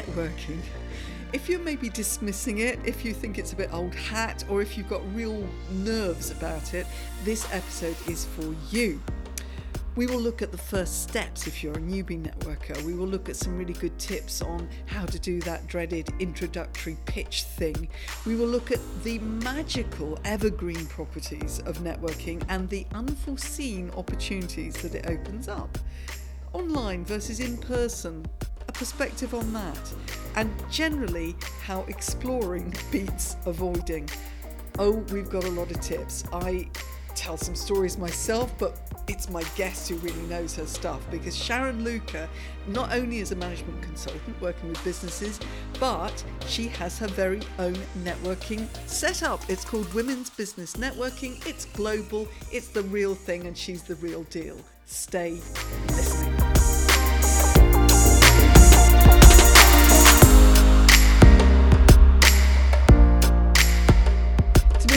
networking. If you're maybe dismissing it, if you think it's a bit old hat, or if you've got real nerves about it, this episode is for you. We will look at the first steps if you're a newbie networker. We will look at some really good tips on how to do that dreaded introductory pitch thing. We will look at the magical evergreen properties of networking and the unforeseen opportunities that it opens up. Online versus in person, a perspective on that, and generally how exploring beats avoiding. Oh, we've got a lot of tips. I tell some stories myself, but it's my guest who really knows her stuff because Sharon Luca not only is a management consultant working with businesses, but she has her very own networking setup. It's called Women's Business Networking. It's global, it's the real thing, and she's the real deal. Stay listening.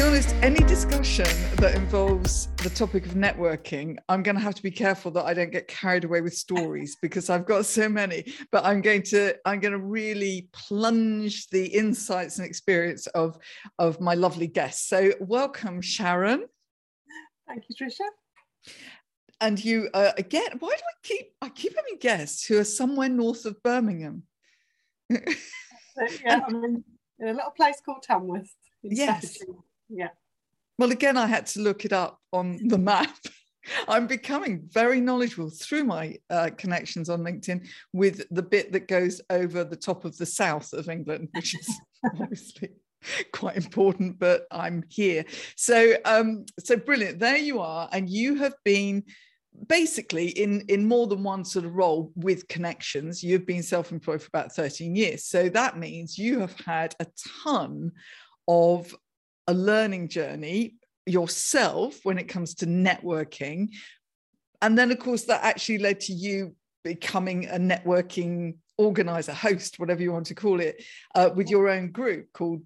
Honest, any discussion that involves the topic of networking, I'm going to have to be careful that I don't get carried away with stories because I've got so many. But I'm going to I'm going to really plunge the insights and experience of of my lovely guests. So welcome, Sharon. Thank you, Trisha. And you uh, again. Why do I keep I keep having guests who are somewhere north of Birmingham? yeah, I'm in, in a little place called Tamworth. Yes. Yeah. Well, again, I had to look it up on the map. I'm becoming very knowledgeable through my uh, connections on LinkedIn with the bit that goes over the top of the south of England, which is obviously quite important. But I'm here, so um, so brilliant. There you are, and you have been basically in in more than one sort of role with connections you've been self-employed for about 13 years so that means you have had a ton of a learning journey yourself when it comes to networking. And then, of course, that actually led to you becoming a networking organizer, host, whatever you want to call it, uh, with your own group called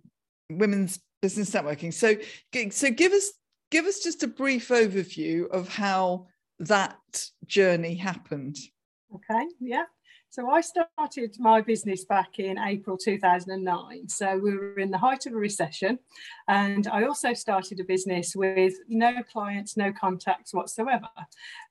Women's Business Networking. So, so give us give us just a brief overview of how that journey happened. Okay, yeah. So I started my business back in April 2009. So we were in the height of a recession. And I also started a business with no clients, no contacts whatsoever.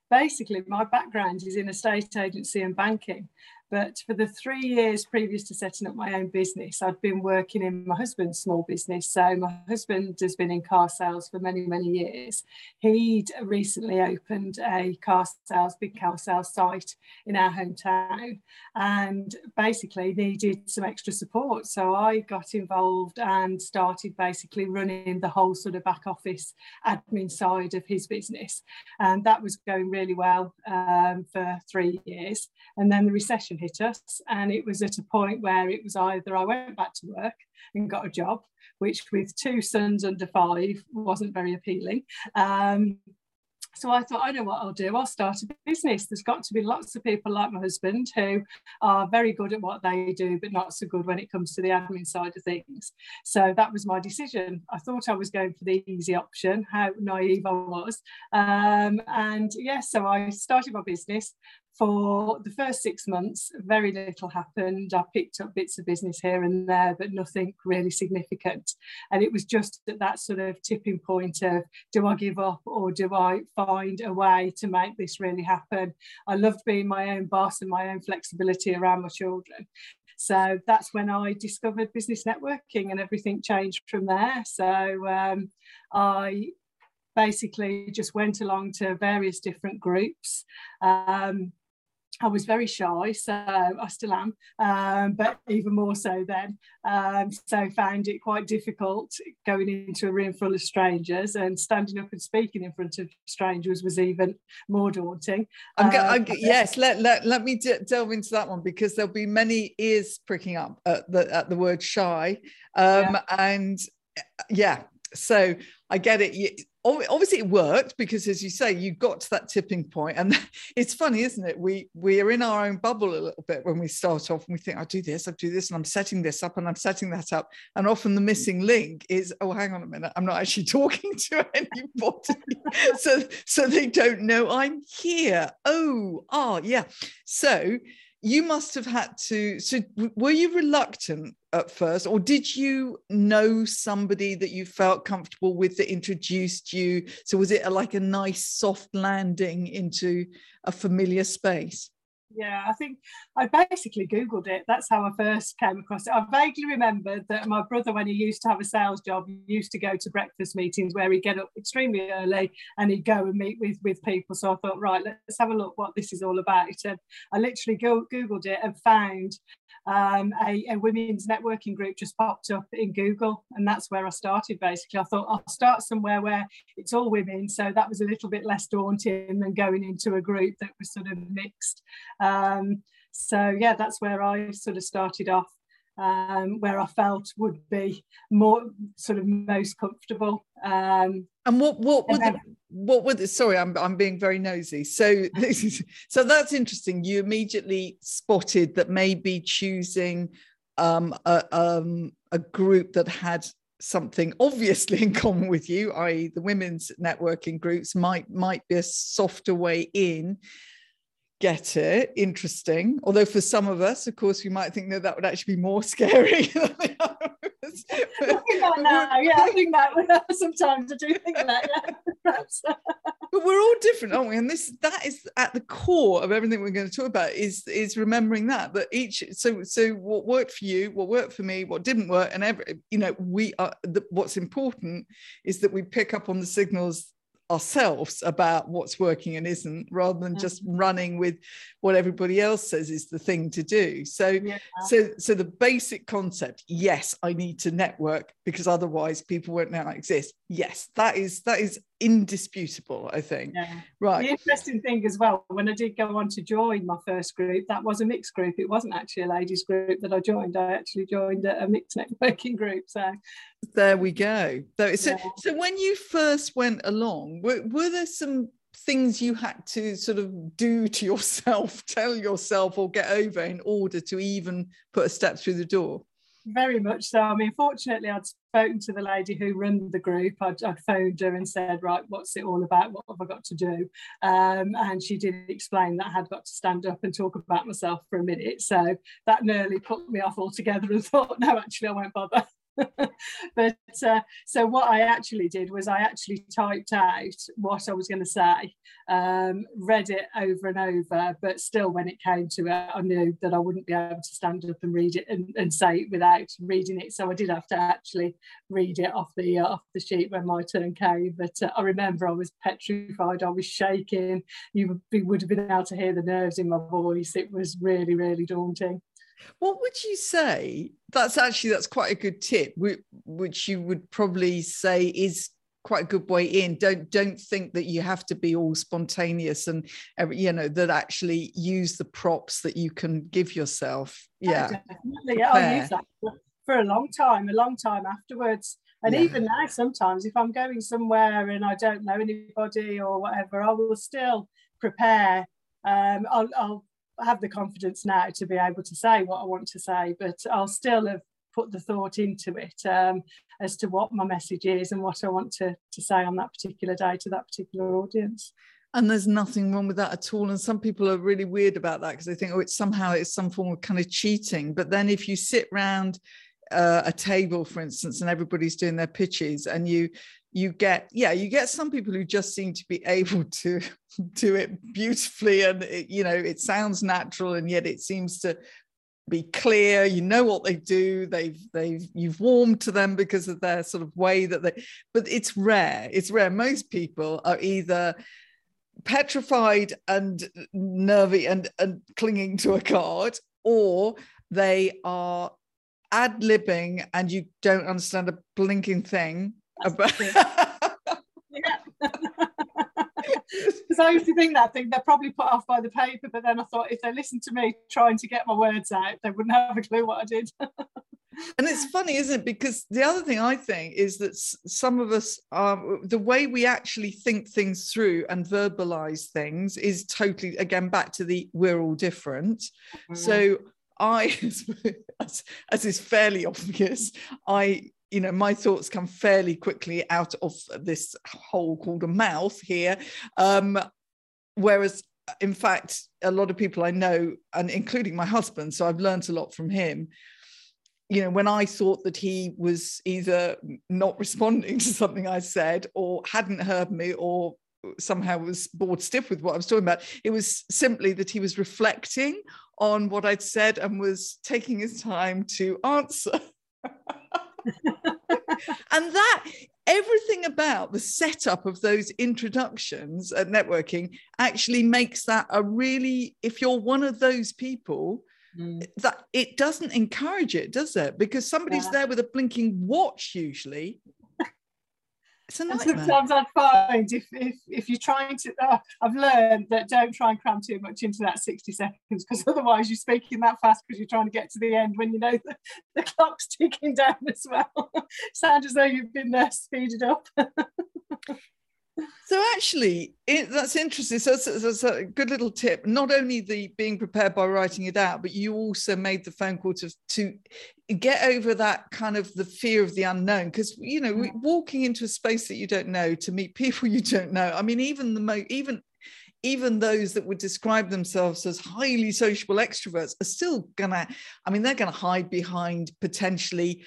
Basically, my background is in a state agency and banking. But for the three years previous to setting up my own business, I'd been working in my husband's small business. So my husband has been in car sales for many, many years. He'd recently opened a car sales, big car sales site in our hometown and basically needed some extra support. So I got involved and started basically running the whole sort of back office admin side of his business. And that was going really well um, for three years. And then the recession hit us. And it was at a point where it was either I went back to work and got a job, which with two sons under five wasn't very appealing. Um, so I thought, I know what I'll do. I'll start a business. There's got to be lots of people like my husband who are very good at what they do, but not so good when it comes to the admin side of things. So that was my decision. I thought I was going for the easy option, how naive I was. Um, and yes, yeah, so I started my business for the first six months, very little happened. I picked up bits of business here and there, but nothing really significant. And it was just at that sort of tipping point of do I give up or do I find a way to make this really happen? I loved being my own boss and my own flexibility around my children. So that's when I discovered business networking and everything changed from there. So um, I basically just went along to various different groups. Um, I was very shy, so I still am, um, but even more so then. Um, so found it quite difficult going into a room full of strangers and standing up and speaking in front of strangers was even more daunting. I'm go- I'm, um, yes, let, let, let me d- delve into that one because there'll be many ears pricking up at the, at the word shy. Um, yeah. And yeah, so I get it obviously it worked because as you say you got to that tipping point and it's funny isn't it? We we are in our own bubble a little bit when we start off and we think i do this i do this and i'm setting this up and i'm setting that up. And often the missing link is oh hang on a minute i'm not actually talking to anybody. So so they don't know i'm here. Oh ah yeah. So you must have had to so were you reluctant at first or did you know somebody that you felt comfortable with that introduced you? So was it a, like a nice soft landing into a familiar space yeah, I think I basically Googled it. That's how I first came across it. I vaguely remembered that my brother, when he used to have a sales job, used to go to breakfast meetings where he'd get up extremely early and he'd go and meet with, with people. So I thought, right, let's have a look what this is all about. And I literally go, Googled it and found um, a, a, women's networking group just popped up in Google, and that's where I started. Basically, I thought I'll start somewhere where it's all women, so that was a little bit less daunting than going into a group that was sort of mixed. Um, so yeah, that's where I sort of started off um, where I felt would be more sort of most comfortable. Um, and what what would the, what would the, sorry I'm I'm being very nosy. So this is so that's interesting. You immediately spotted that maybe choosing um, a um, a group that had something obviously in common with you, i.e., the women's networking groups, might might be a softer way in get it interesting. Although for some of us of course we might think that that would actually be more scary I yeah i think that sometimes i do think that yeah. Uh, but we're all different aren't we? And this that is at the core of everything we're going to talk about is is remembering that that each so so what worked for you what worked for me what didn't work and every you know we are the, what's important is that we pick up on the signals ourselves about what's working and isn't rather than just mm-hmm. running with what everybody else says is the thing to do so yeah. so so the basic concept yes i need to network because otherwise people won't know i exist yes that is that is indisputable i think. Yeah. right. The interesting thing as well when i did go on to join my first group that was a mixed group. It wasn't actually a ladies group that i joined. I actually joined a, a mixed networking group so. There we go. So so, yeah. so when you first went along were, were there some things you had to sort of do to yourself tell yourself or get over in order to even put a step through the door very much so. I mean, fortunately, I'd spoken to the lady who ran the group. I'd, I'd, phoned her and said, right, what's it all about? What have I got to do? Um, and she did explain that I had got to stand up and talk about myself for a minute. So that nearly put me off altogether and thought, no, actually, I won't bother. but uh, so what I actually did was I actually typed out what I was going to say, um, read it over and over, but still, when it came to it, I knew that I wouldn't be able to stand up and read it and, and say it without reading it. So I did have to actually read it off the uh, off the sheet when my turn came. But uh, I remember I was petrified, I was shaking. You would, would have been able to hear the nerves in my voice. It was really, really daunting. What would you say? That's actually that's quite a good tip, which you would probably say is quite a good way in. Don't don't think that you have to be all spontaneous and you know that actually use the props that you can give yourself. Yeah, oh, definitely. Yeah, I'll use that for a long time, a long time afterwards. And yeah. even now, sometimes if I'm going somewhere and I don't know anybody or whatever, I will still prepare. Um, I'll, I'll have the confidence now to be able to say what I want to say, but I'll still have put the thought into it um, as to what my message is and what I want to, to say on that particular day to that particular audience. And there's nothing wrong with that at all. And some people are really weird about that because they think, oh, it's somehow it's some form of kind of cheating. But then if you sit round uh, a table, for instance, and everybody's doing their pitches, and you you get yeah you get some people who just seem to be able to do it beautifully and it, you know it sounds natural and yet it seems to be clear. You know what they do. They've they've you've warmed to them because of their sort of way that they but it's rare. It's rare. Most people are either petrified and nervy and and clinging to a card or they are ad libbing and you don't understand a blinking thing about Because I used to think that thing they're probably put off by the paper, but then I thought if they listened to me trying to get my words out, they wouldn't have a clue what I did. and it's funny, isn't it? Because the other thing I think is that some of us are the way we actually think things through and verbalize things is totally again back to the we're all different. Mm-hmm. So I, as, as is fairly obvious, I you know my thoughts come fairly quickly out of this hole called a mouth here um, whereas in fact, a lot of people I know, and including my husband, so I've learned a lot from him. You know, when I thought that he was either not responding to something I said or hadn't heard me or somehow was bored stiff with what I was talking about, it was simply that he was reflecting on what I'd said and was taking his time to answer. and that everything about the setup of those introductions at networking actually makes that a really if you're one of those people mm. that it doesn't encourage it does it because somebody's yeah. there with a blinking watch usually sometimes I find if, if, if you're trying to, uh, I've learned that don't try and cram too much into that 60 seconds because otherwise you're speaking that fast because you're trying to get to the end when you know the, the clock's ticking down as well. Sounds as though you've been there speeded up. so actually it, that's interesting. So that's, a good little tip. Not only the being prepared by writing it out but you also made the phone call to, to get over that kind of the fear of the unknown. Because you know mm. walking into a space that you don't know to meet people you don't know. I mean even the mo even even those that would describe themselves as highly sociable extroverts are still gonna i mean they're gonna hide behind potentially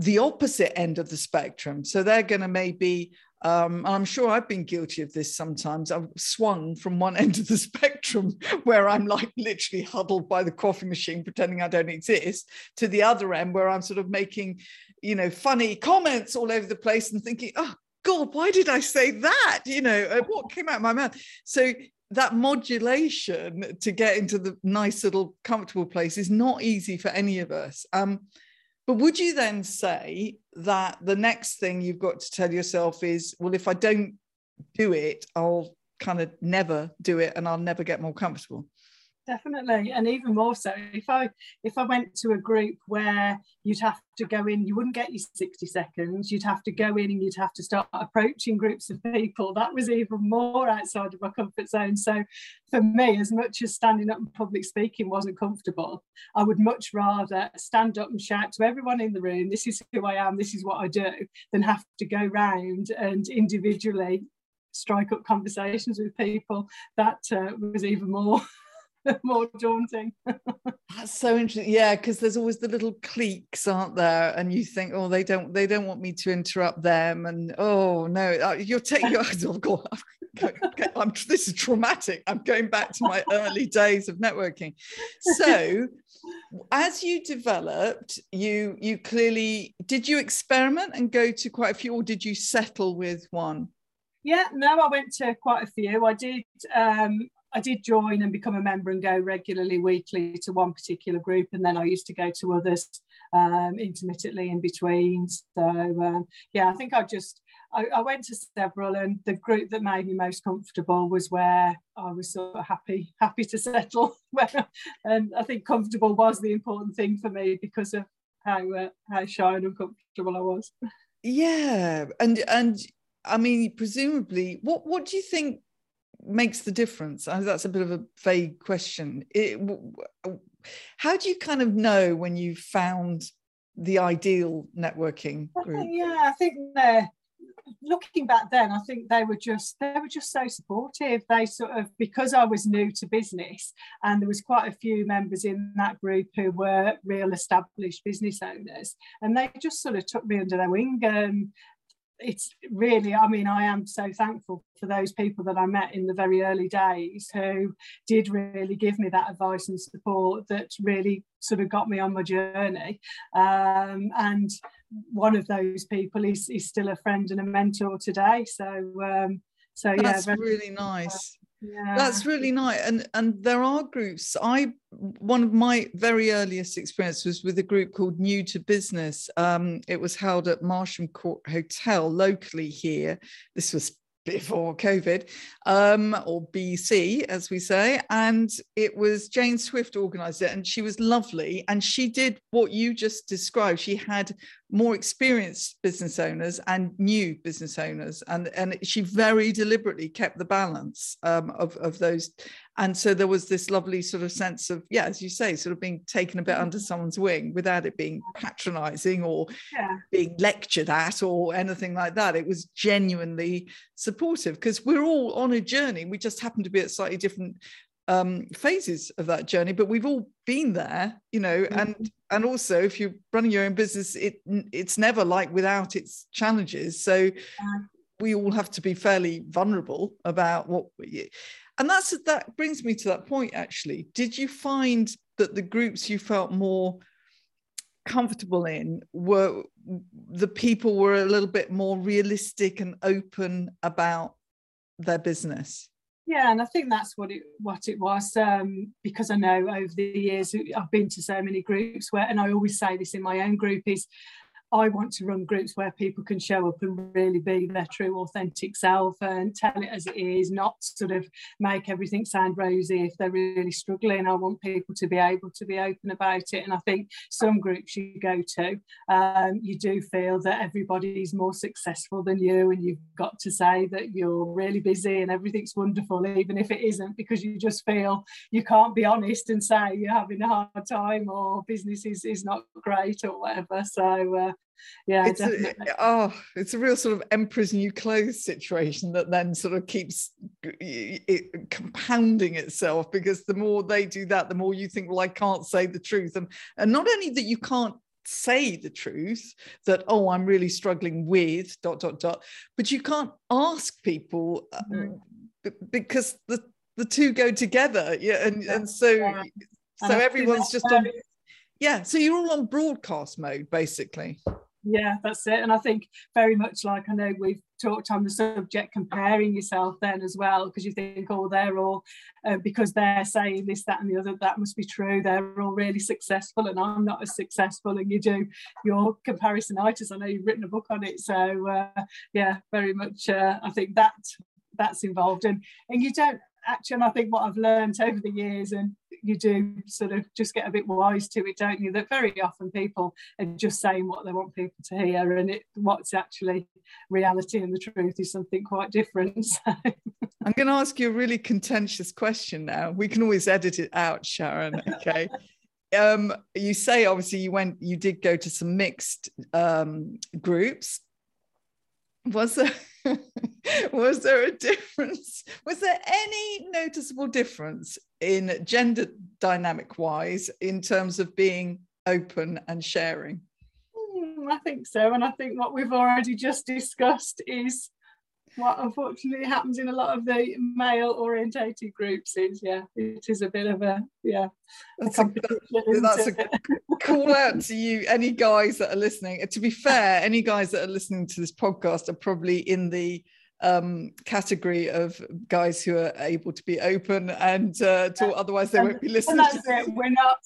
the opposite end of the spectrum. So they're gonna maybe um, and I'm sure I've been guilty of this sometimes. I've swung from one end of the spectrum where I'm like literally huddled by the coffee machine, pretending I don't exist, to the other end where I'm sort of making, you know, funny comments all over the place and thinking, oh, God, why did I say that? You know, uh, what came out of my mouth? So that modulation to get into the nice little comfortable place is not easy for any of us. Um, but would you then say that the next thing you've got to tell yourself is, well, if I don't do it, I'll kind of never do it and I'll never get more comfortable? Definitely and even more so if i if i went to a group where you'd have to go in you wouldn't get your 60 seconds you'd have to go in and you'd have to start approaching groups of people that was even more outside of my comfort zone. So for me as much as standing up and public speaking wasn't comfortable i would much rather stand up and shout to everyone in the room this is who i am this is what i do than have to go round and individually strike up conversations with people. That uh, was even more more daunting. That's so interesting. Yeah, because there's always the little cliques, aren't there? And you think, oh, they don't, they don't want me to interrupt them. And oh no, uh, you're taking. oh God, I'm, this is traumatic. I'm going back to my early days of networking. So, as you developed, you you clearly did you experiment and go to quite a few, or did you settle with one? Yeah, no, I went to quite a few. I did. Um, I did join and become a member and go regularly weekly to one particular group, and then I used to go to others um, intermittently in between. So um, yeah, I think I just I, I, went to several, and the group that made me most comfortable was where I was sort of happy happy to settle. and I think comfortable was the important thing for me because of how uh, how shy and uncomfortable I was. Yeah, and and I mean, presumably, what what do you think makes the difference? That's a bit of a vague question. It, how do you kind of know when you've found the ideal networking group? Yeah, I think they're looking back then, I think they were just they were just so supportive. They sort of because I was new to business, and there was quite a few members in that group who were real established business owners, and they just sort of took me under their wing. Um, it's really, I mean, I am so thankful for those people that I met in the very early days who did really give me that advice and support that really sort of got me on my journey. Um, and one of those people is, is still a friend and a mentor today. So, um, so yeah, that's really nice that's really nice and and there are groups. I one of my very earliest experience was with a group called new to business. Um, it was held at marsham court hotel locally here. This was before COVID, um, or BC, as we say. And it was Jane Swift organised it, and she was lovely. And she did what you just described. She had more experienced business owners and new business owners and and she very deliberately kept the balance um, of of those and so there was this lovely sort of sense of yeah as you say sort of being taken a bit under mm-hmm. someone's wing without it being patronizing or yeah. being lectured at or anything like that it was genuinely supportive because we're all on a journey we just happen to be at slightly different um, phases of that journey but we've all been there you know mm-hmm. and and also if you're running your own business it it's never like without its challenges so yeah. we all have to be fairly vulnerable about what we, and that's that brings me to that point actually. Did you find that the groups you felt more comfortable in were the people were a little bit more realistic and open about their business? Yeah and i think that's what it what it was um, because i know over the years i've been to so many groups where and i always say this in my own group is I want to run groups where people can show up and really be their true, authentic self and tell it as it is, not sort of make everything sound rosy if they're really struggling. I want people to be able to be open about it. And I think some groups you go to, um, you do feel that everybody's more successful than you, and you've got to say that you're really busy and everything's wonderful, even if it isn't, because you just feel you can't be honest and say you're having a hard time or business is, is not great or whatever. So, uh, yeah it's a, oh it's a real sort of emperor's new clothes situation that then sort of keeps it compounding itself because the more they do that the more you think well i can't say the truth and and not only that you can't say the truth that oh i'm really struggling with dot dot dot but you can't ask people mm-hmm. because the the two go together yeah and and so yeah. so everyone's just on yeah so you're all on broadcast mode basically. Yeah that's it. And i think very much like i know we've talked on the subject comparing yourself then as well because you think oh they're all uh, because they're saying this that and the other that must be true. They're all really successful and i'm not as successful and you do your comparisonitis. I know you've written a book on it so uh, yeah very much uh, i think that that's involved. And and you don't actually and i think what i've learned over the years and you do sort of just get a bit wise to it don't you? That very often people are just saying what they want people to hear and it what's actually reality and the truth is something quite different so. i'm going to ask you a really contentious question now. We can always edit it out sharon okay? Um, you say obviously you went you did go to some mixed um, groups. Was there was there a difference? Was there any noticeable difference in gender dynamic wise in terms of being open and sharing? Mm, i think so and i think what we've already just discussed is what unfortunately happens in a lot of the male orientated groups is yeah it is a bit of a yeah that's a, that's a call out to you any guys that are listening to be fair any guys that are listening to this podcast are probably in the um, category of guys who are able to be open and uh, talk, otherwise they won't be listening. that's it. We're not.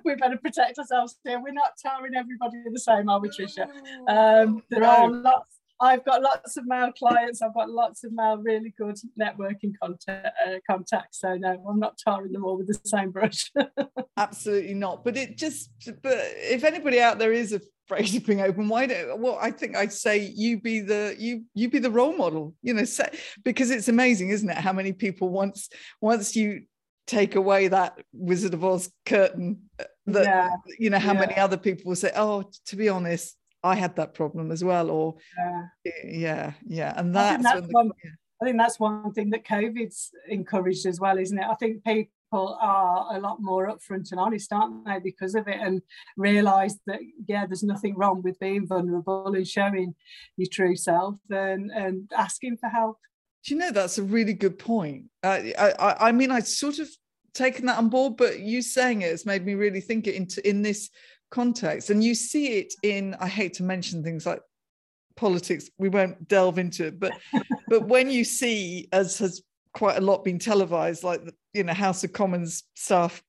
we better protect ourselves here. We're not tarring everybody the same, are we, Tricia? Um, there are lots I've got lots of male clients. I've got lots of male really good networking contact, uh, contacts. So no, I'm not tarring them all with the same brush. Absolutely not. But it just, but if anybody out there is afraid of being open, why don't? Well, I think I'd say you be the you you be the role model. You know, because it's amazing, isn't it? How many people once once you take away that Wizard of Oz curtain uh, that yeah. you know how yeah. many other people will say oh to be honest I had that problem as well. Or yeah, yeah, yeah. and that's, I think that's, the, one, I think that's one thing that COVID's encouraged as well, isn't it? I think people are a lot more upfront and honest, aren't they, because of it, and realise that yeah, there's nothing wrong with being vulnerable and showing your true self and and asking for help. Do you know that's a really good point? Uh, I, I mean, I'd sort of taken that on board, but you saying it has made me really think it into in this context. And you see it in, I hate to mention things like politics, we won't delve into it, but but when you see, as has quite a lot been televised, like the you know House of Commons stuff.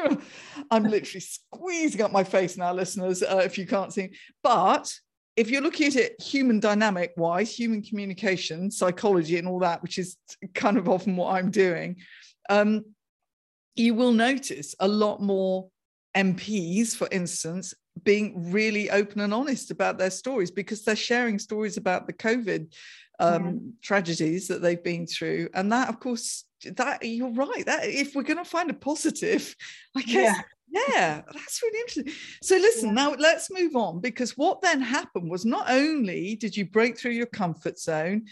I'm literally squeezing up my face now, listeners, uh, if you can't see. But if you're looking at it human dynamic wise, human communication, psychology, and all that, which is kind of often what I'm doing, um, you will notice a lot more MPs, for instance, being really open and honest about their stories because they're sharing stories about the COVID um, yeah. tragedies that they've been through. And that, of course, that you're right. That if we're going to find a positive, I guess. Yeah. Yeah, that's really interesting. So, listen, yeah. now let's move on because what then happened was not only did you break through your comfort zone,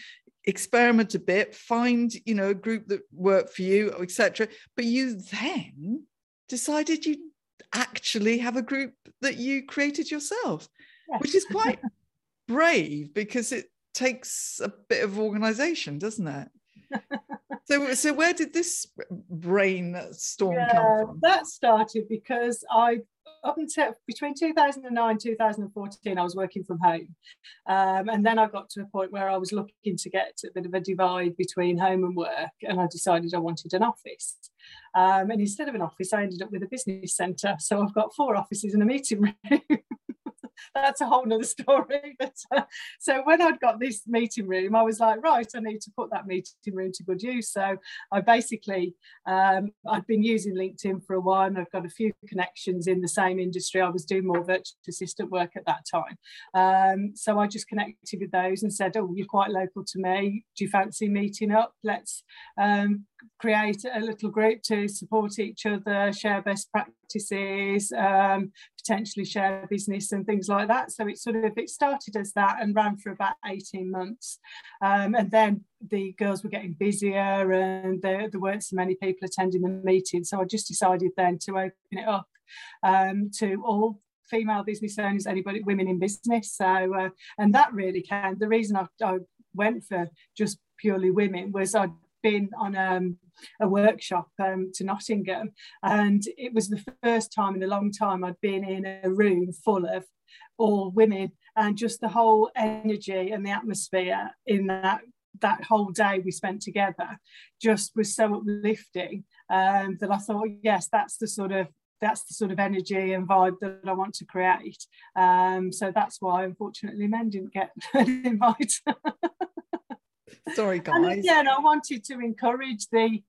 experiment a bit, find you know a group that worked for you, etc., but you then decided you actually have a group that you created yourself, which is quite brave because it takes a bit of organization, doesn't it? so, so where did this brainstorm yeah, come from? That started because I up until between 2009 2014 i was working from home. Um, and then i got to a point where i was looking to get a bit of a divide between home and work and i decided i wanted an office. Um, and instead of an office i ended up with a business centre. So i've got four offices and a meeting room that's a whole nother story. But uh, so when I'd got this meeting room, I was like, right, I need to put that meeting room to good use. So I basically, um, I'd been using LinkedIn for a while and I've got a few connections in the same industry. I was doing more virtual assistant work at that time. Um, so I just connected with those and said, oh, you're quite local to me. Do you fancy meeting up? Let's um, create a little group to support each other, share best practices, um, potentially share business and things like that. So it sort of it started as that and ran for about 18 months. Um, and then the girls were getting busier and there, there weren't so many people attending the meeting. So I just decided then to open it up um, to all female business owners, anybody, women in business. So, uh, and that really can, the reason I, I went for just purely women was I'd been on um, a workshop um, to Nottingham, and it was the first time in a long time I'd been in a room full of all women, and just the whole energy and the atmosphere in that that whole day we spent together just was so uplifting um, that I thought, yes, that's the sort of that's the sort of energy and vibe that I want to create. Um, so that's why, unfortunately, men didn't get an invite. Sorry, guys. And again, I wanted to encourage the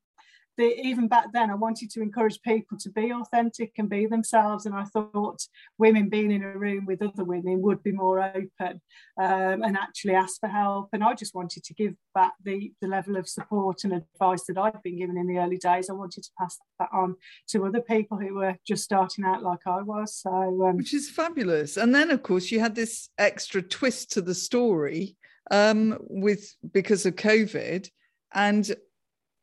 the, even back then, I wanted to encourage people to be authentic and be themselves. And I thought women being in a room with other women would be more open um, and actually ask for help. And I just wanted to give back the, the level of support and advice that I'd been given in the early days. I wanted to pass that on to other people who were just starting out like I was. So, um, which is fabulous. And then, of course, you had this extra twist to the story um, with because of COVID, and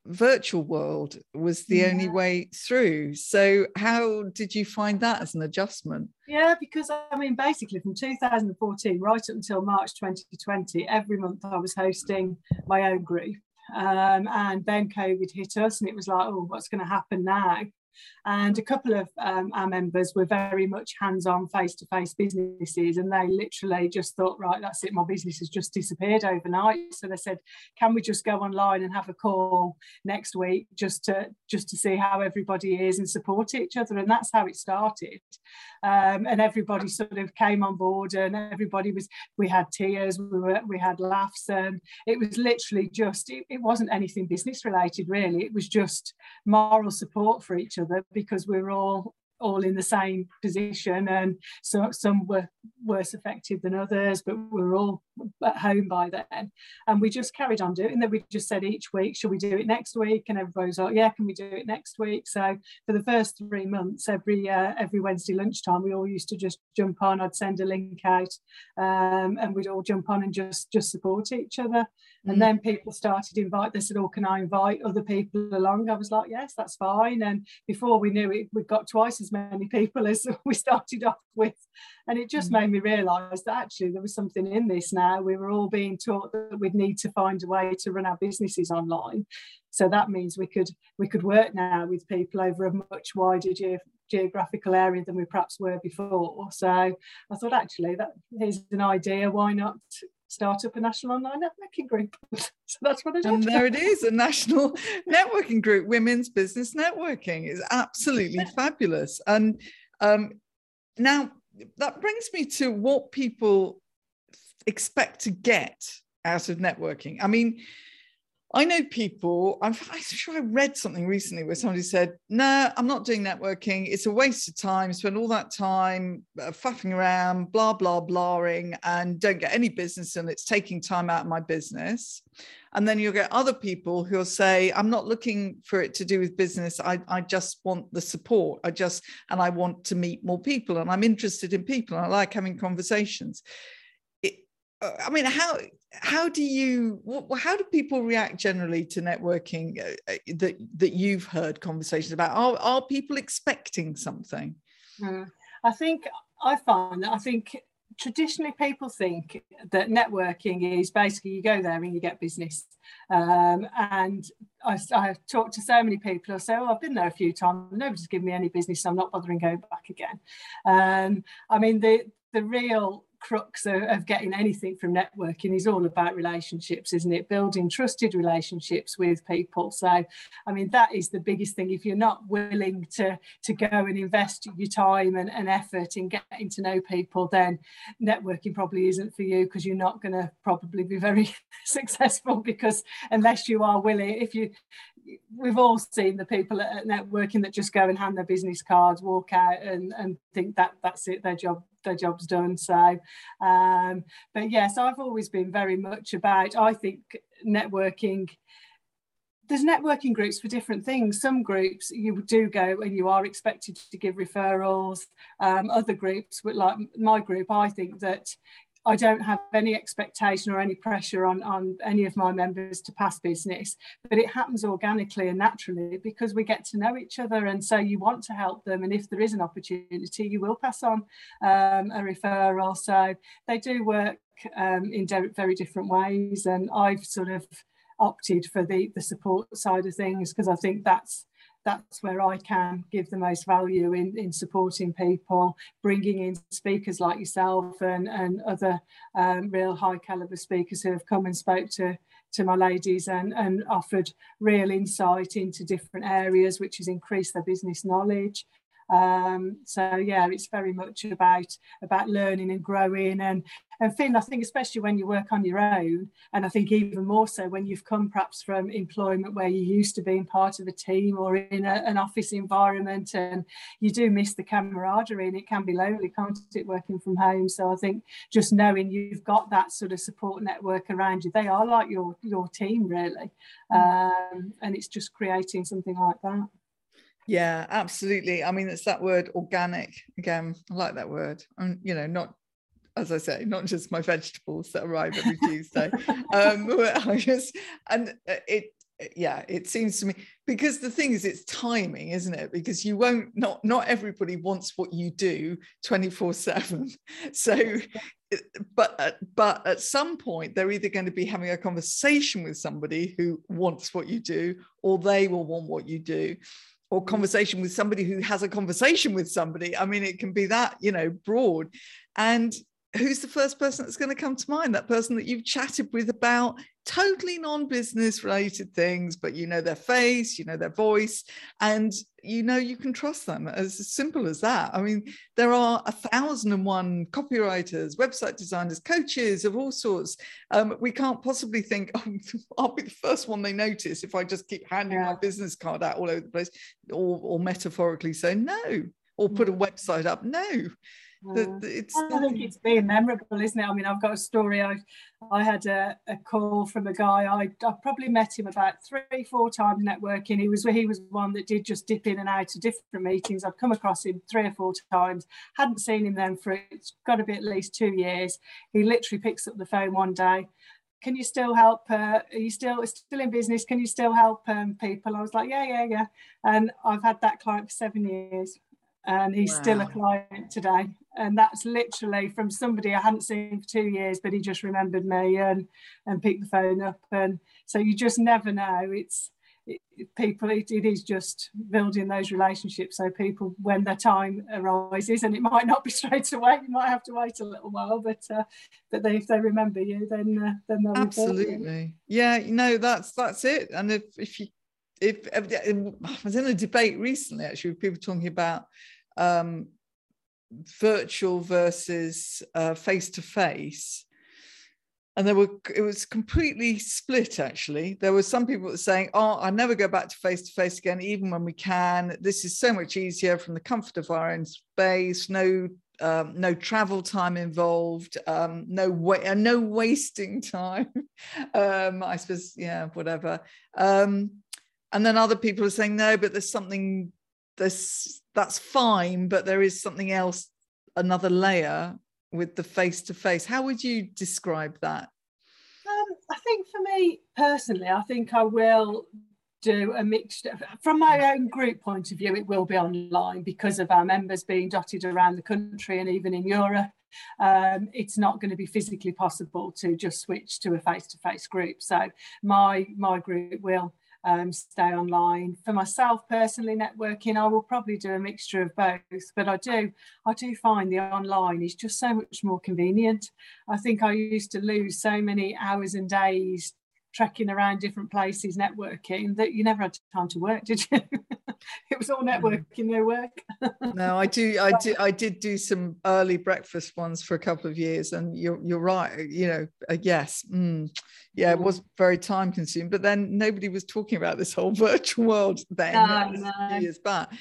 virtual world was the yeah. only way through. So, how did you find that as an adjustment? Yeah, because I mean, basically from 2014 right up until March 2020, every month I was hosting my own group. Um, and then COVID hit us, and it was like, oh, what's going to happen now? And a couple of um, our members were very much hands on, face to face businesses. And they literally just thought, right, that's it, my business has just disappeared overnight. So they said, can we just go online and have a call next week just to just to see how everybody is and support each other? And that's how it started. Um, and everybody sort of came on board and everybody was, we had tears, we, were, we had laughs. And it was literally just, it, it wasn't anything business related, really. It was just moral support for each other other because we're all all in the same position and so some were worse affected than others but we were all at home by then. And we just carried on doing that. We just said each week should we do it next week? And everybody was like yeah can we do it next week? So for the first three months every uh, every wednesday lunchtime we all used to just jump on. I'd send a link out um, and we'd all jump on and just just support each other and mm. then people started invite they said oh can i invite other people along? I was like yes that's fine. And before we knew it we got twice as many people as we started off with. And it just mm. made me realize that actually there was something in this now. We were all being taught that we'd need to find a way to run our businesses online. So that means we could we could work now with people over a much wider ge- geographical area than we perhaps were before. So i thought actually that here's an idea. Why not start up a national online networking group. so that's what I did. And there it is, a national networking group, Women's Business Networking. is absolutely fabulous. And um, now that brings me to what people expect to get out of networking. I mean, I know people, I'm, I'm, sure I read something recently where somebody said, No, I'm not doing networking. It's a waste of time. Spend all that time uh, faffing around, blah, blah, blahing, and don't get any business. And it's taking time out of my business. And then you'll get other people who'll say, I'm not looking for it to do with business. I, I just want the support. I just, and I want to meet more people. And I'm interested in people. And I like having conversations. I mean, how how do you how do people react generally to networking uh, uh, that that you've heard conversations about? Are, are people expecting something? Mm. i think i find that i think traditionally people think that networking is basically you go there and you get business. Um, and I, I talked to so many people who say oh i've been there a few times nobody's given me any business so i'm not bothering going back again. Um, i mean the the real crux of, of, getting anything from networking is all about relationships, isn't it? Building trusted relationships with people. So, I mean, that is the biggest thing. If you're not willing to, to go and invest your time and, and effort in getting to know people, then networking probably isn't for you because you're not going to probably be very successful because unless you are willing, if you we've all seen the people at networking that just go and hand their business cards, walk out and, and think that that's it, their job their job's done. So, um, but yes, I've always been very much about. I think networking. There's networking groups for different things. Some groups you do go and you are expected to give referrals. Um, other groups, like my group, I think that I don't have any expectation or any pressure on, on any of my members to pass business, but it happens organically and naturally because we get to know each other. And so you want to help them. And if there is an opportunity, you will pass on um, a referral. So they do work um, in very different ways. And I've sort of opted for the, the support side of things because I think that's that's where I can give the most value in, in supporting people, bringing in speakers like yourself and, and other um, real high caliber speakers who have come and spoke to, to my ladies and, and offered real insight into different areas, which has increased their business knowledge. Um, so yeah, it's very much about about learning and growing and and Finn, I think especially when you work on your own, and I think even more so when you've come perhaps from employment where you used to being part of a team or in a, an office environment, and you do miss the camaraderie, and it can be lonely, can't it, working from home? So I think just knowing you've got that sort of support network around you, they are like your your team really, mm. um, and it's just creating something like that. Yeah, absolutely. I mean, it's that word organic again. I like that word. And you know, not as I say, not just my vegetables that arrive every Tuesday. um, I just and uh, it yeah it seems to me because the thing is it's timing isn't it because you won't not not everybody wants what you do 24 7 so but uh, but at some point they're either going to be having a conversation with somebody who wants what you do or they will want what you do or conversation with somebody who has a conversation with somebody i mean it can be that you know broad and who's the first person that's going to come to mind? That person that you've chatted with about totally non-business related things, but you know their face, you know their voice, and you know you can trust them. As simple as that. I mean, there are a thousand and one copywriters, website designers, coaches of all sorts. Um, we can't possibly think, oh, I'll be the first one they notice if I just keep handing yeah. my business card out all over the place, or, or metaphorically say no, or put a mm. website up. No it's I think it's being memorable, isn't it? I mean, I've got a story. I I had a, a call from a guy. I, I probably met him about three, four times networking. He was he was one that did just dip in and out of different meetings. I've come across him three or four times. Hadn't seen him then for it's got to be at least two years. He literally picks up the phone one day can you still help? Uh, are you still still in business? Can you still help um, people? I was like, yeah, yeah, yeah. And I've had that client for seven years and he's wow. still a client today. And that's literally from somebody I hadn't seen for two years, but he just remembered me and and picked the phone up. And so you just never know. It's it, people. It, it is just building those relationships. So people, when their time arises, and it might not be straight away, you might have to wait a little while. But uh, but they, if they remember you, then uh, then they'll absolutely. Yeah, you know that's that's it. And if if you if, I was in a debate recently actually with people talking about um, virtual versus face to face. and there were it was completely split actually. There were some people saying oh i never go back to face to face again even when we can. This is so much easier from the comfort of our own space. No um, no travel time involved. Um, no wa- uh, no wasting time. Um, i suppose yeah whatever. Um, and then other people are saying no but there's something this that's fine but there is something else another layer with the face to face. How would you describe that? Um, I think for me personally, I think I will do a mixture from my own group point of view. It will be online because of our members being dotted around the country and even in Europe. Um, it's not going to be physically possible to just switch to a face-to-face group. So my my group will um, stay online. For myself personally, networking, I will probably do a mixture of both, but I do, I do find the online is just so much more convenient. I think I used to lose so many hours and days trekking around different places networking that you never had time to work did you it was all mm. networking no work no i do i did i did do some early breakfast ones for a couple of years and you're you're right you know uh, yes mm, yeah it was very time consuming but then nobody was talking about this whole virtual world then no, no. years back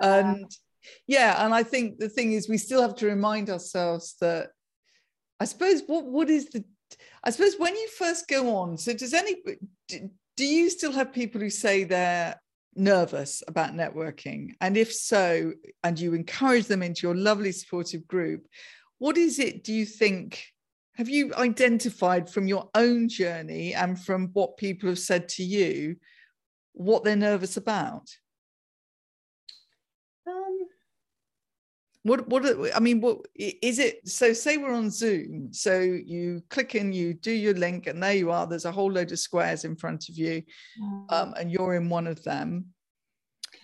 and yeah and i think the thing is we still have to remind ourselves that I suppose what what is the I suppose when you first go on, so does any do you still have people who say they're nervous about networking? And if so, and you encourage them into your lovely supportive group, what is it do you think? Have you identified from your own journey and from what people have said to you what they're nervous about? What what i mean what is it so say we're on zoom so you click in you do your link and there you are there's a whole load of squares in front of you um, and you're in one of them.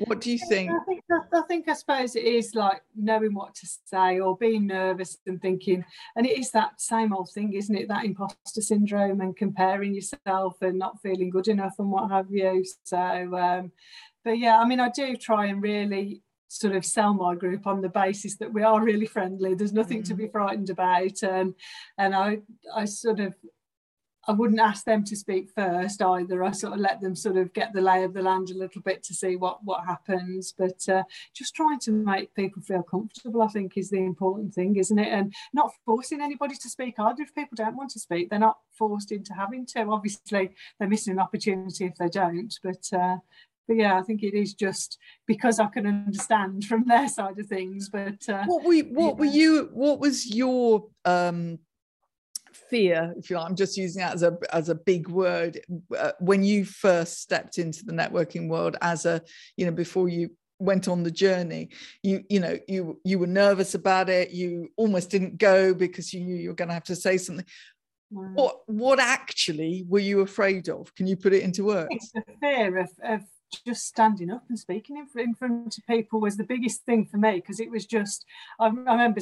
What do you think I think? I think I suppose it is like knowing what to say or being nervous and thinking and it is that same old thing isn't it? That imposter syndrome and comparing yourself and not feeling good enough and what have you. So um but yeah I mean I do try and really sort of sell my group on the basis that we are really friendly. There's nothing mm. to be frightened about, and and I I sort of I wouldn't ask them to speak first either. I sort of let them sort of get the lay of the land a little bit to see what what happens. But uh, just trying to make people feel comfortable, I think, is the important thing, isn't it? And not forcing anybody to speak either. If people don't want to speak, they're not forced into having to. Obviously, they're missing an opportunity if they don't. But uh, but yeah, I think it is just because I can understand from their side of things. But uh, what were what yeah. were you? What was your um, fear? If you like, I'm just using that as a as a big word. Uh, when you first stepped into the networking world, as a you know, before you went on the journey you you know you you were nervous about it you almost didn't go because you knew you were going to have to say something what what actually were you afraid of can you put it into words it's the fear of, of just standing up and speaking in, front of people was the biggest thing for me because it was just I, I, remember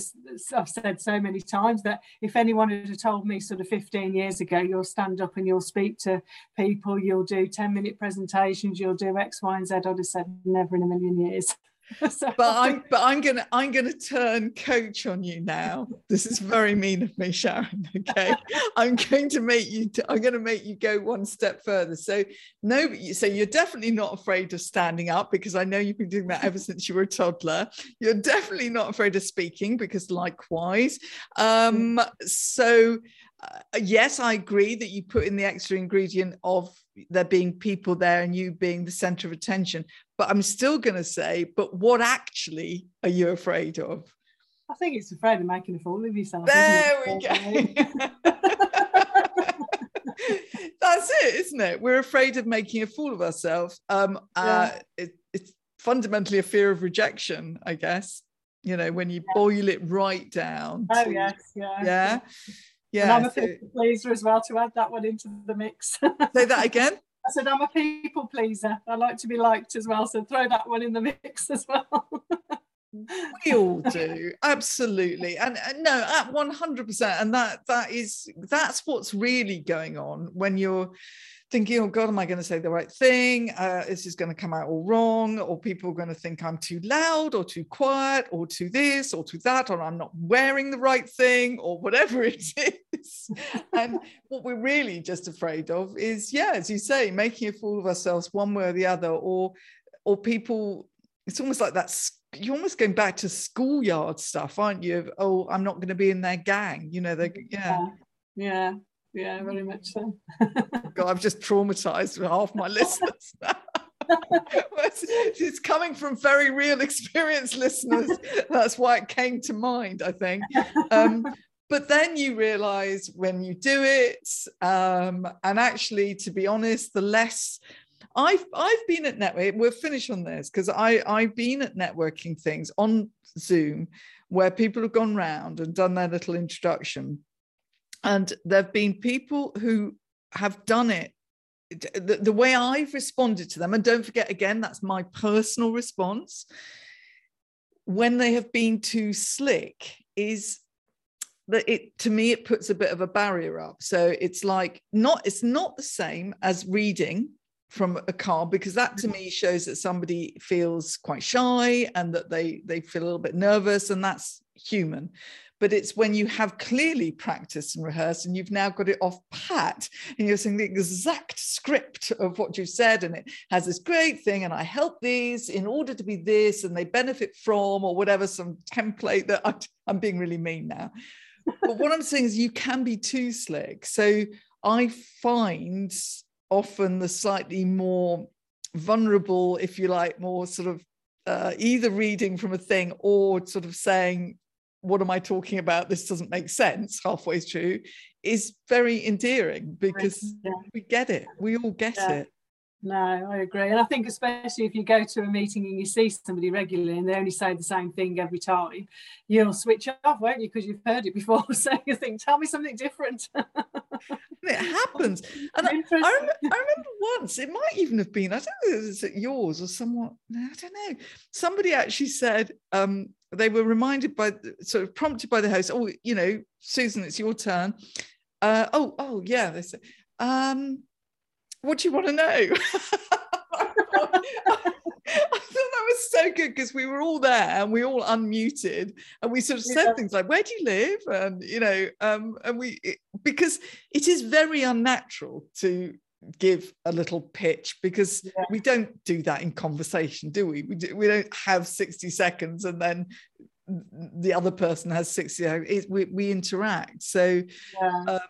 I've said so many times that if anyone had told me sort of 15 years ago you'll stand up and you'll speak to people you'll do 10 minute presentations you'll do X Y and Z I'd have said never in a million years so, but I'm but I'm gonna I'm gonna turn coach on you now. This is very mean of me, Sharon. Okay, I'm going to make you. i am going to make you go one step further. So no, so you're definitely not afraid of standing up because I know you've been doing that ever since you were a toddler. You're definitely not afraid of speaking because likewise. Um, so uh, yes, I agree that you put in the extra ingredient of there being people there and you being the center of attention. But I'm still going to say, but what actually are you afraid of? I think it's afraid of making a fool of yourself. There we go. That's it, isn't it? We're afraid of making a fool of ourselves. Um, uh, yeah. it, it's fundamentally a fear of rejection, I guess. You know, when you yeah. boil it right down. Oh, to, yes, yeah. Yeah. Yeah. And I'm a people pleaser as well to add that one into the mix. Say that again. I said I'm a people pleaser. I like to be liked as well. So throw that one in the mix as well. we all do absolutely and, and no at 100% and that that is that's what's really going on when you're thinking, oh God, am I going to say the right thing? Uh, this is going to come out all wrong, or people are going to think I'm too loud or too quiet or too this or too that, or I'm not wearing the right thing or whatever it is. And what we're really just afraid of is, yeah, as you say, making a fool of ourselves one way or the other, or or people. It's almost like that's you're almost going back to schoolyard stuff, aren't you? Oh, I'm not going to be in their gang. You know, they yeah. Yeah, yeah, very much so. God, I've just traumatized half my listeners. it's coming from very real experience listeners. That's why it came to mind, I think. Um, but then you realize when you do it, um, and actually, to be honest, the less I've I've been at network. We'll finish on this because I I've been at networking things on Zoom where people have gone round and done their little introduction, and there've been people who have done it the, the way I've responded to them, and don't forget again, that's my personal response when they have been too slick, is that it to me it puts a bit of a barrier up. So it's like not it's not the same as reading from a card because that to me shows that somebody feels quite shy and that they they feel a little bit nervous and that's human but it's when you have clearly practiced and rehearsed and you've now got it off pat and you're saying the exact script of what you said and it has this great thing and I help these in order to be this and they benefit from or whatever some template that I, I'm being really mean now. but what I'm saying is you can be too slick. So I find often the slightly more vulnerable, if you like, more sort of uh, either reading from a thing or sort of saying what am I talking about? This doesn't make sense halfway through is very endearing because yeah. we get it. We all get yeah. it. No, I agree. And I think, especially if you go to a meeting and you see somebody regularly and they only say the same thing every time, you'll switch off, won't you? Because you've heard it before. So you think, tell me something different. it happens. And I, I, remember, I, remember, once, it might even have been, I don't know if it was at yours or somewhat, I don't know. Somebody actually said, um, they were reminded by sort of prompted by the host oh you know susan it's your turn uh, oh oh yeah they said um, what do you want to know I thought that was so good because we were all there and we all unmuted and we sort of said yeah. things like, "Where do you live?" and you know, um, and we it, because it is very unnatural to give a little pitch because yeah. we don't do that in conversation do we we, do, we don't have 60 seconds and then the other person has 60 it, we, we interact so yeah. um,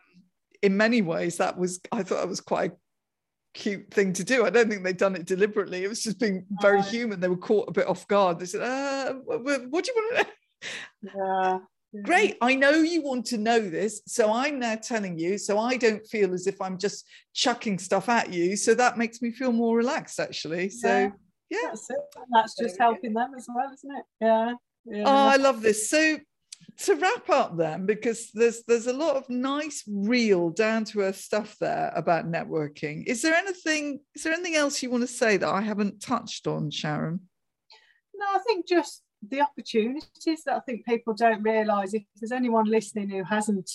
in many ways that was i thought that was quite a cute thing to do i don't think they'd done it deliberately it was just being very human they were caught a bit off guard they said uh, what, do you want to know yeah Great. I know you want to know this. So I'm now telling you. So I don't feel as if I'm just chucking stuff at you. So that makes me feel more relaxed, actually. So, yeah. yeah. That's, that's just helping them as well, isn't it? Yeah. yeah. Oh, I love this. So to wrap up then because there's there's a lot of nice real down to earth stuff there about networking is there anything is there anything else you want to say that i haven't touched on sharon no i think just the opportunities that I think people don't realise. If there's anyone listening who hasn't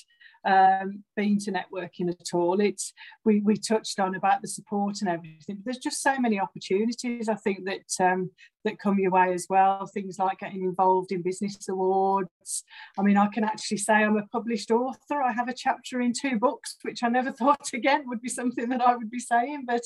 um, been to networking at all, it's we we touched on about the support and everything. There's just so many opportunities. I think that um, that come your way as well. Things like getting involved in business awards. I mean, I can actually say I'm a published author. I have a chapter in two books, which I never thought again would be something that I would be saying. But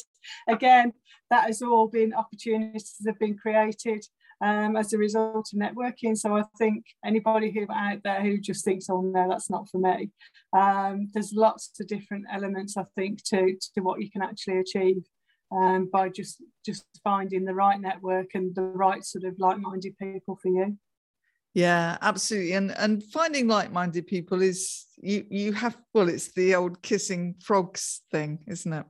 again, that has all been opportunities that have been created um, as a result of networking. So I think anybody who out there who just thinks, oh no, that's not for me, um, there's lots of different elements I think to, to what you can actually achieve um, by just just finding the right network and the right sort of like-minded people for you. Yeah, absolutely. And and finding like-minded people is you you have well, it's the old kissing frogs thing, isn't it?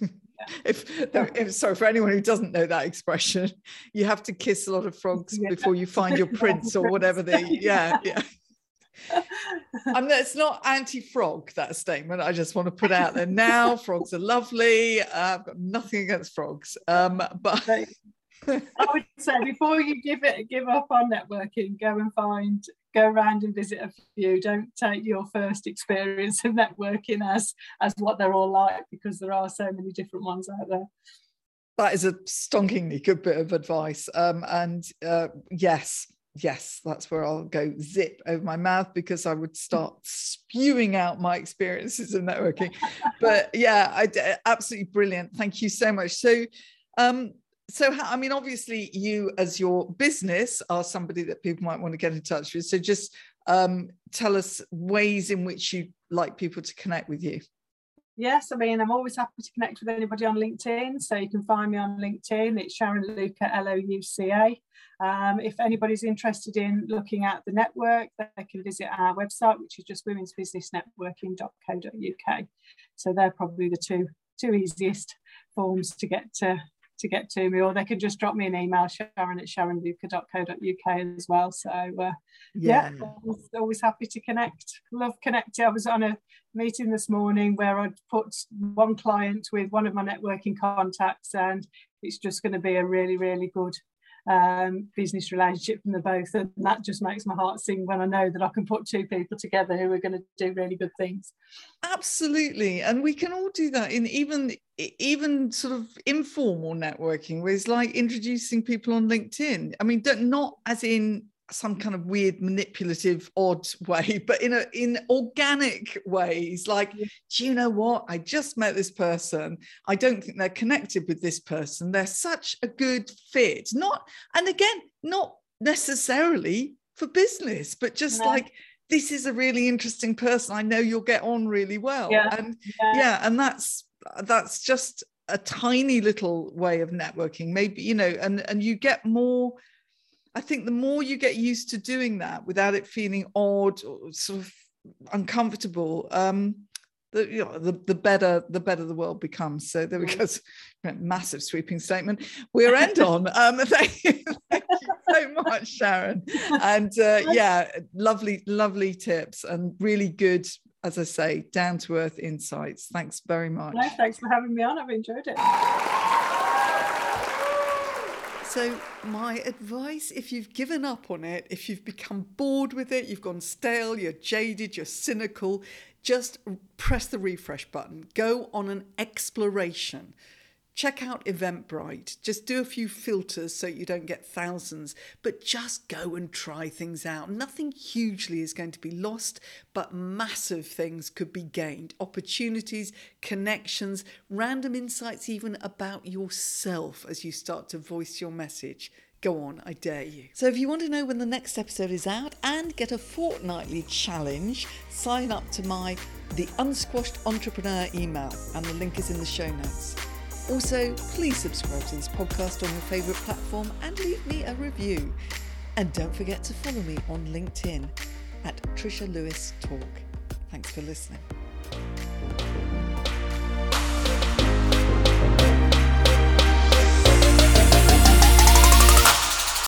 if, if sorry for anyone who doesn't know that expression you have to kiss a lot of frogs yeah. before you find your prince or whatever they yeah yeah I mean, it's not anti-frog that statement. I just want to put out there now. Frogs are lovely. Uh, I've got nothing against frogs, um, but I would say before you give it give up on networking, go and find go around and visit a few. Don't take your first experience of networking as as what they're all like because there are so many different ones out there. That is a stonkingly good bit of advice. Um, and uh, yes, yes, that's where I'll go zip over my mouth because I would start spewing out my experiences of networking. but yeah, I absolutely brilliant. Thank you so much. So, um, so I mean, obviously, you as your business are somebody that people might want to get in touch with. So just um, tell us ways in which you like people to connect with you. Yes, I mean, I'm always happy to connect with anybody on LinkedIn. So you can find me on LinkedIn. It's Sharon Louca L O U C A. Um, if anybody's interested in looking at the network, they can visit our website, which is just women's business womensbusinessnetworking.co.uk. So they're probably the two two easiest forms to get to to get to me, or they can just drop me an email, sharon at sharonlouca.co.uk as well. So, uh, yeah, yeah always, always, happy to connect. Love connecting. I was on a meeting this morning where I'd put one client with one of my networking contacts, and it's just going to be a really, really good um, business relationship from the both. And that just makes my heart sing when I know that I can put two people together who are going to do really good things. Absolutely. And we can all do that in even even sort of informal networking where it's like introducing people on LinkedIn. I mean, not as in some kind of weird manipulative odd way but in a in organic ways like do you know what? I just met this person. I don't think they're connected with this person. They're such a good fit. Not and again not necessarily for business but just like this is a really interesting person. I know you'll get on really well. Yeah. and yeah. yeah and that's that's just a tiny little way of networking. Maybe you know and and you get more I think the more you get used to doing that without it feeling odd or sort of uncomfortable, um, the, you know, the, the better the better the world becomes. So there we go. Massive sweeping statement. We'll end on. Um, thank, you, thank you so much, Sharon. And uh, yeah, lovely, lovely tips and really good, as I say, down to earth insights. Thanks very much. No, thanks for having me on. I've enjoyed it. So, my advice if you've given up on it, if you've become bored with it, you've gone stale, you're jaded, you're cynical, just press the refresh button. Go on an exploration check out Eventbrite. Just do a few filters so you don't get thousands, but just go and try things out. Nothing hugely is going to be lost, but massive things could be gained opportunities, connections, random insights, even about yourself as you start to voice your message. Go on, I dare you. So, if you want to know when the next episode is out and get a fortnightly challenge, sign up to my The Unsquashed Entrepreneur email, and the link is in the show notes. Also, please subscribe to this podcast on your favourite platform and leave me a review. And don't forget to follow me on LinkedIn at Trisha Lewis Talk. Thanks for listening.